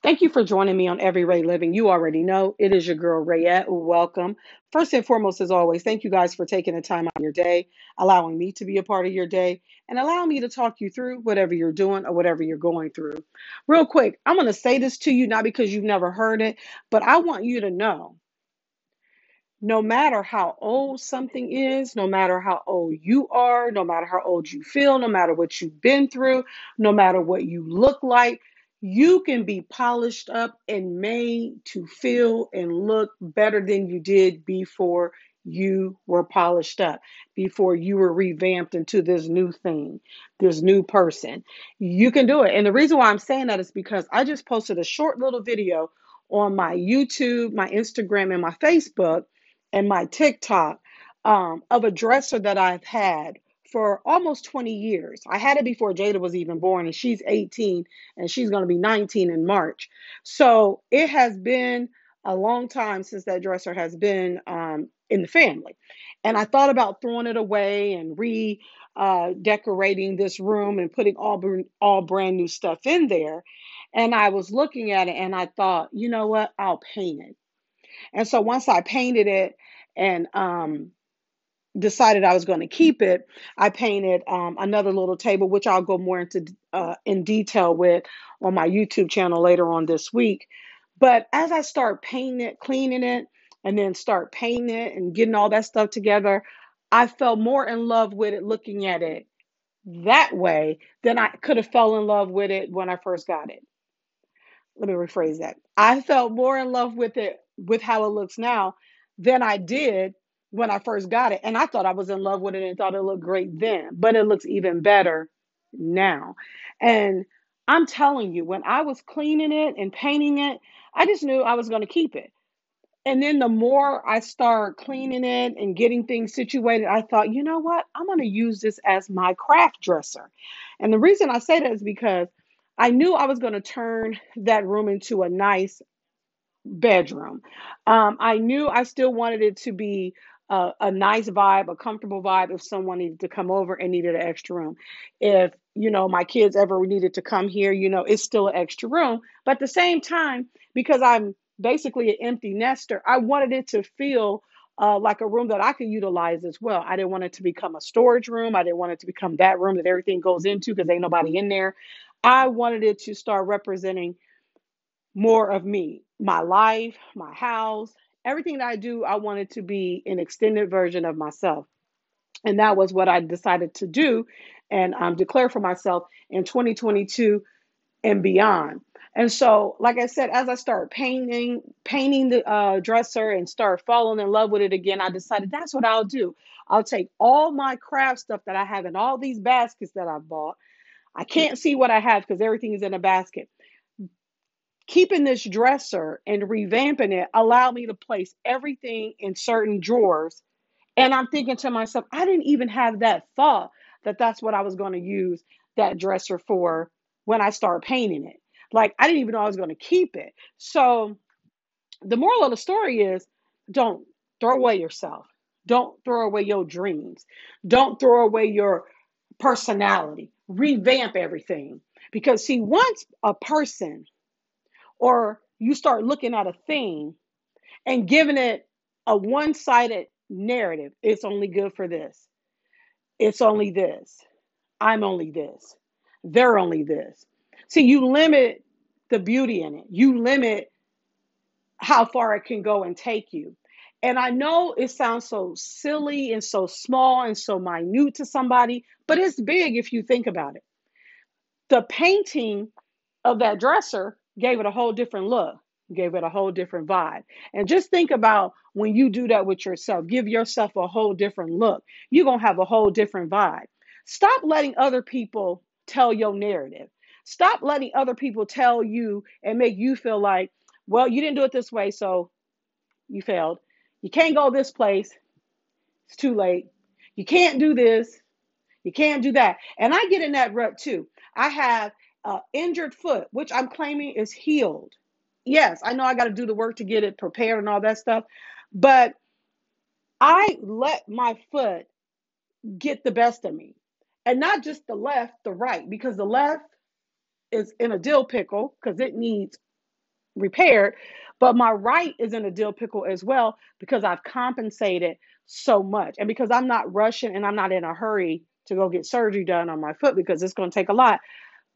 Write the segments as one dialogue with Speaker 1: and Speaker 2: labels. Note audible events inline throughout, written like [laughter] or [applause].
Speaker 1: Thank you for joining me on Every Ray Living. You already know it is your girl Rayette. Welcome. First and foremost, as always, thank you guys for taking the time out of your day, allowing me to be a part of your day, and allowing me to talk you through whatever you're doing or whatever you're going through. Real quick, I'm going to say this to you, not because you've never heard it, but I want you to know no matter how old something is, no matter how old you are, no matter how old you feel, no matter what you've been through, no matter what you look like, you can be polished up and made to feel and look better than you did before you were polished up, before you were revamped into this new thing, this new person. You can do it. And the reason why I'm saying that is because I just posted a short little video on my YouTube, my Instagram, and my Facebook and my TikTok um, of a dresser that I've had for almost 20 years. I had it before Jada was even born, and she's 18 and she's going to be 19 in March. So it has been a long time since that dresser has been um, in the family. And I thought about throwing it away and re uh, this room and putting all, all brand new stuff in there. And I was looking at it and I thought, you know what? I'll paint it. And so once I painted it and um, decided I was going to keep it, I painted um, another little table, which I'll go more into uh, in detail with on my YouTube channel later on this week. But as I start painting it, cleaning it, and then start painting it and getting all that stuff together, I fell more in love with it looking at it that way than I could have fell in love with it when I first got it. Let me rephrase that. I felt more in love with it with how it looks now than I did when I first got it. And I thought I was in love with it and thought it looked great then, but it looks even better now. And I'm telling you, when I was cleaning it and painting it, I just knew I was going to keep it. And then the more I start cleaning it and getting things situated, I thought, you know what? I'm going to use this as my craft dresser. And the reason I say that is because I knew I was going to turn that room into a nice bedroom. Um, I knew I still wanted it to be a, a nice vibe, a comfortable vibe if someone needed to come over and needed an extra room. If, you know, my kids ever needed to come here, you know, it's still an extra room. But at the same time, because I'm basically an empty nester, I wanted it to feel uh, like a room that I could utilize as well. I didn't want it to become a storage room. I didn't want it to become that room that everything goes into because ain't nobody in there. I wanted it to start representing more of me, my life, my house, everything that I do, I wanted to be an extended version of myself. And that was what I decided to do and um, declare for myself in 2022 and beyond. And so, like I said, as I started painting, painting the uh, dresser and start falling in love with it again, I decided that's what I'll do. I'll take all my craft stuff that I have in all these baskets that I bought. I can't see what I have because everything is in a basket keeping this dresser and revamping it allowed me to place everything in certain drawers. And I'm thinking to myself, I didn't even have that thought that that's what I was going to use that dresser for when I started painting it. Like, I didn't even know I was going to keep it. So, the moral of the story is don't throw away yourself. Don't throw away your dreams. Don't throw away your personality. Revamp everything. Because, see, once a person or you start looking at a thing and giving it a one sided narrative. It's only good for this. It's only this. I'm only this. They're only this. See, you limit the beauty in it, you limit how far it can go and take you. And I know it sounds so silly and so small and so minute to somebody, but it's big if you think about it. The painting of that dresser gave it a whole different look, gave it a whole different vibe. And just think about when you do that with yourself, give yourself a whole different look. You're going to have a whole different vibe. Stop letting other people tell your narrative. Stop letting other people tell you and make you feel like, well, you didn't do it this way, so you failed. You can't go this place. It's too late. You can't do this. You can't do that. And I get in that rut too. I have uh, injured foot, which I'm claiming is healed. Yes, I know I got to do the work to get it prepared and all that stuff, but I let my foot get the best of me. And not just the left, the right, because the left is in a dill pickle because it needs repaired. But my right is in a dill pickle as well because I've compensated so much. And because I'm not rushing and I'm not in a hurry to go get surgery done on my foot because it's going to take a lot,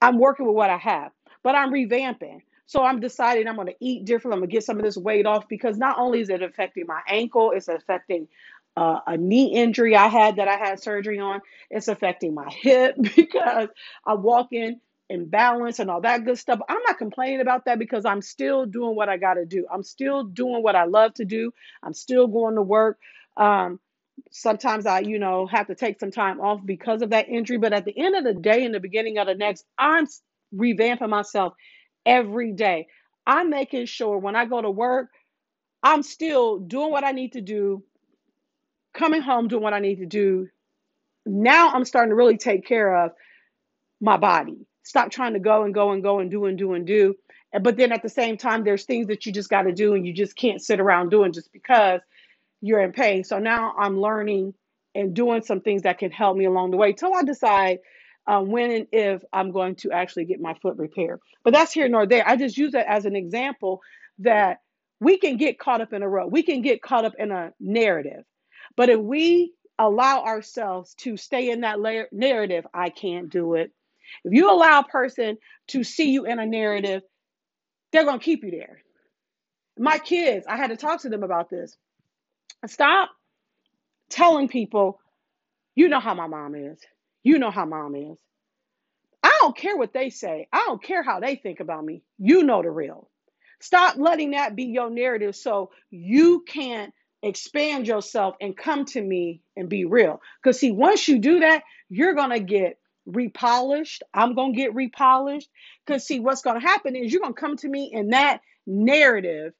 Speaker 1: I'm working with what I have. But I'm revamping. So I'm deciding I'm going to eat different. I'm going to get some of this weight off because not only is it affecting my ankle, it's affecting uh, a knee injury I had that I had surgery on. It's affecting my hip [laughs] because I'm walking imbalance and all that good stuff. I'm not complaining about that because I'm still doing what I got to do. I'm still doing what I love to do. I'm still going to work. Um, sometimes I, you know, have to take some time off because of that injury. But at the end of the day, in the beginning of the next, I'm revamping myself every day. I'm making sure when I go to work, I'm still doing what I need to do, coming home, doing what I need to do. Now I'm starting to really take care of my body. Stop trying to go and go and go and do and do and do. But then at the same time, there's things that you just got to do and you just can't sit around doing just because you're in pain. So now I'm learning and doing some things that can help me along the way till I decide uh, when and if I'm going to actually get my foot repaired. But that's here nor there. I just use that as an example that we can get caught up in a rut. We can get caught up in a narrative. But if we allow ourselves to stay in that layer, narrative, I can't do it. If you allow a person to see you in a narrative, they're going to keep you there. My kids, I had to talk to them about this. Stop telling people, you know how my mom is. You know how mom is. I don't care what they say. I don't care how they think about me. You know the real. Stop letting that be your narrative so you can't expand yourself and come to me and be real. Because, see, once you do that, you're going to get repolished. I'm going to get repolished. Because, see, what's going to happen is you're going to come to me in that narrative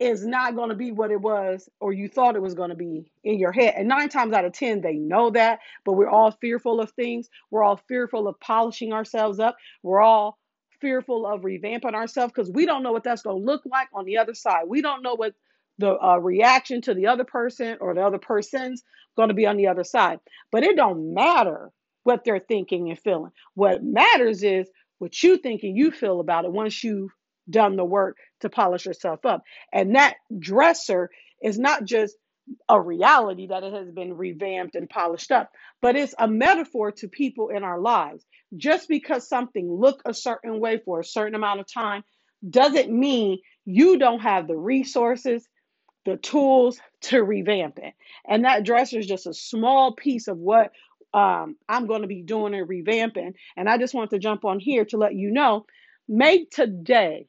Speaker 1: is not going to be what it was or you thought it was going to be in your head. And nine times out of 10, they know that, but we're all fearful of things. We're all fearful of polishing ourselves up. We're all fearful of revamping ourselves because we don't know what that's going to look like on the other side. We don't know what the uh, reaction to the other person or the other person's going to be on the other side. But it don't matter what they're thinking and feeling. What matters is what you think and you feel about it once you've done the work to polish yourself up. And that dresser is not just a reality that it has been revamped and polished up, but it's a metaphor to people in our lives. Just because something look a certain way for a certain amount of time doesn't mean you don't have the resources, the tools to revamp it. And that dresser is just a small piece of what um, I'm going to be doing and revamping. And I just want to jump on here to let you know make today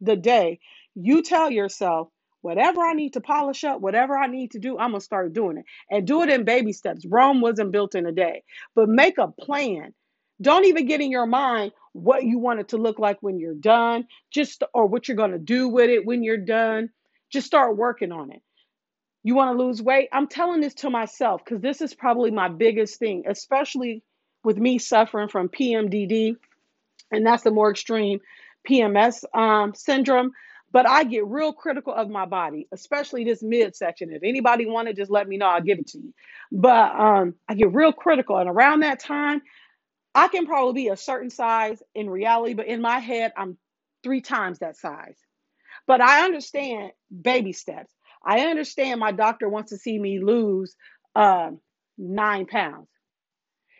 Speaker 1: the day you tell yourself, whatever I need to polish up, whatever I need to do, I'm going to start doing it. And do it in baby steps. Rome wasn't built in a day, but make a plan. Don't even get in your mind what you want it to look like when you're done, just or what you're going to do with it when you're done. Just start working on it. You want to lose weight? I'm telling this to myself because this is probably my biggest thing, especially with me suffering from PMDD, and that's the more extreme PMS um, syndrome. But I get real critical of my body, especially this midsection. If anybody want it, just let me know. I'll give it to you. But um, I get real critical, and around that time, I can probably be a certain size in reality, but in my head, I'm three times that size. But I understand baby steps. I understand my doctor wants to see me lose um, nine pounds.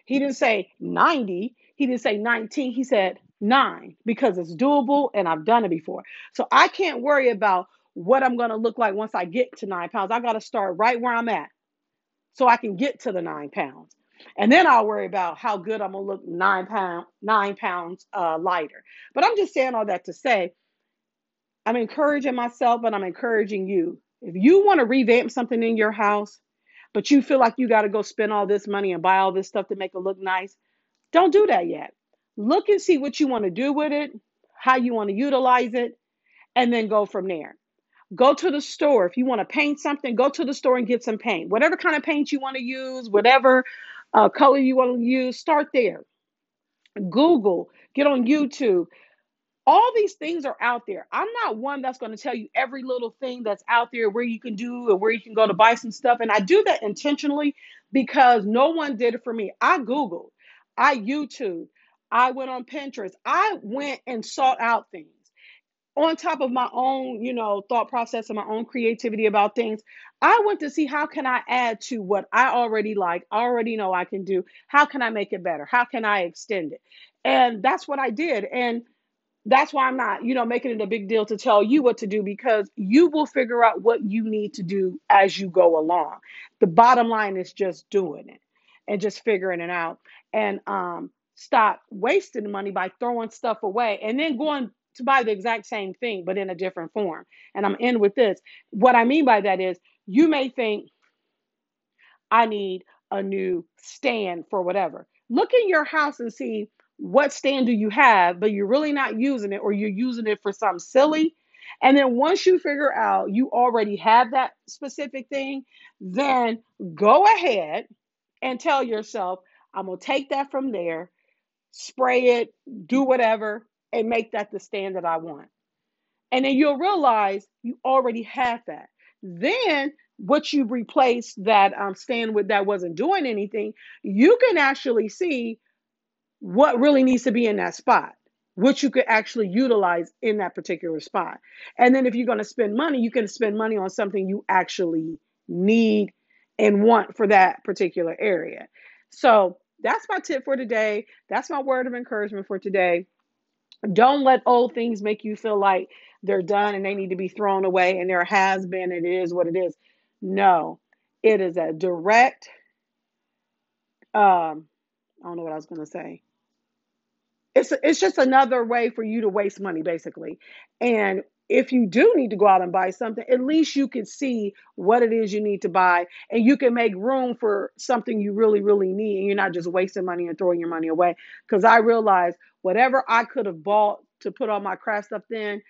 Speaker 1: He didn't say 90, he didn't say 19, he said nine because it's doable and I've done it before. So I can't worry about what I'm going to look like once I get to nine pounds. I got to start right where I'm at so I can get to the nine pounds. And then I'll worry about how good I'm gonna look nine pound nine pounds uh, lighter. But I'm just saying all that to say I'm encouraging myself, but I'm encouraging you. If you want to revamp something in your house, but you feel like you got to go spend all this money and buy all this stuff to make it look nice, don't do that yet. Look and see what you want to do with it, how you want to utilize it, and then go from there. Go to the store. If you want to paint something, go to the store and get some paint. Whatever kind of paint you want to use, whatever uh, color you want to use, start there. Google, get on YouTube. All these things are out there. I'm not one that's going to tell you every little thing that's out there where you can do and where you can go to buy some stuff. And I do that intentionally because no one did it for me. I Googled, I YouTube, I went on Pinterest, I went and sought out things on top of my own, you know, thought process and my own creativity about things, I went to see how can I add to what I already like, already know I can do. How can I make it better? How can I extend it? And that's what I did. And that's why I'm not, you know, making it a big deal to tell you what to do because you will figure out what you need to do as you go along. The bottom line is just doing it and just figuring it out and um stop wasting money by throwing stuff away and then going to buy the exact same thing but in a different form. And I'm in with this. What I mean by that is you may think I need a new stand for whatever. Look in your house and see what stand do you have, but you're really not using it or you're using it for something silly. And then once you figure out you already have that specific thing, then go ahead and tell yourself, I'm going to take that from there, spray it, do whatever, and make that the stand that I want. And then you'll realize you already have that. Then what you replace that um, stand with that wasn't doing anything, you can actually see what really needs to be in that spot, which you could actually utilize in that particular spot. And then if you're going to spend money, you can spend money on something you actually need and want for that particular area. So that's my tip for today. That's my word of encouragement for today. Don't let old things make you feel like they're done and they need to be thrown away and there has been, and it is what it is. No, it is a direct, um, I don't know what I was going to say it's it's just another way for you to waste money basically and if you do need to go out and buy something at least you can see what it is you need to buy and you can make room for something you really really need and you're not just wasting money and throwing your money away. Because i realized whatever i could have bought to put all my craft stuff in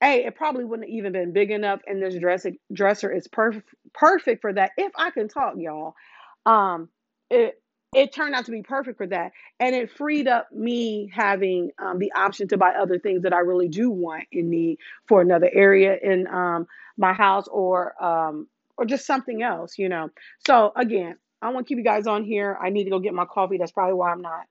Speaker 1: hey it probably wouldn't have even been big enough and this dresser, dresser is perfect perfect for that if i can talk y'all. Um it it turned out to be perfect for that. And it freed up me having um, the option to buy other things that i really do want and need for another area in um, my house or um, or just something else you know. So again i want to keep you guys on here. I need to go get my coffee. That's probably why i'm not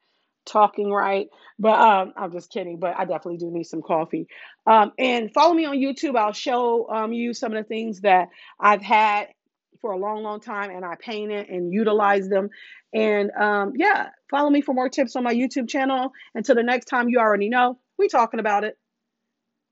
Speaker 1: talking right. But um, i'm just kidding but i definitely do need some coffee. Um, and follow me on youtube. I'll show um, you some of the things that i've had for a long, long time, and I painted and utilized them. And um, yeah, follow me for more tips on my YouTube channel. Until the next time, you already know we talking about it.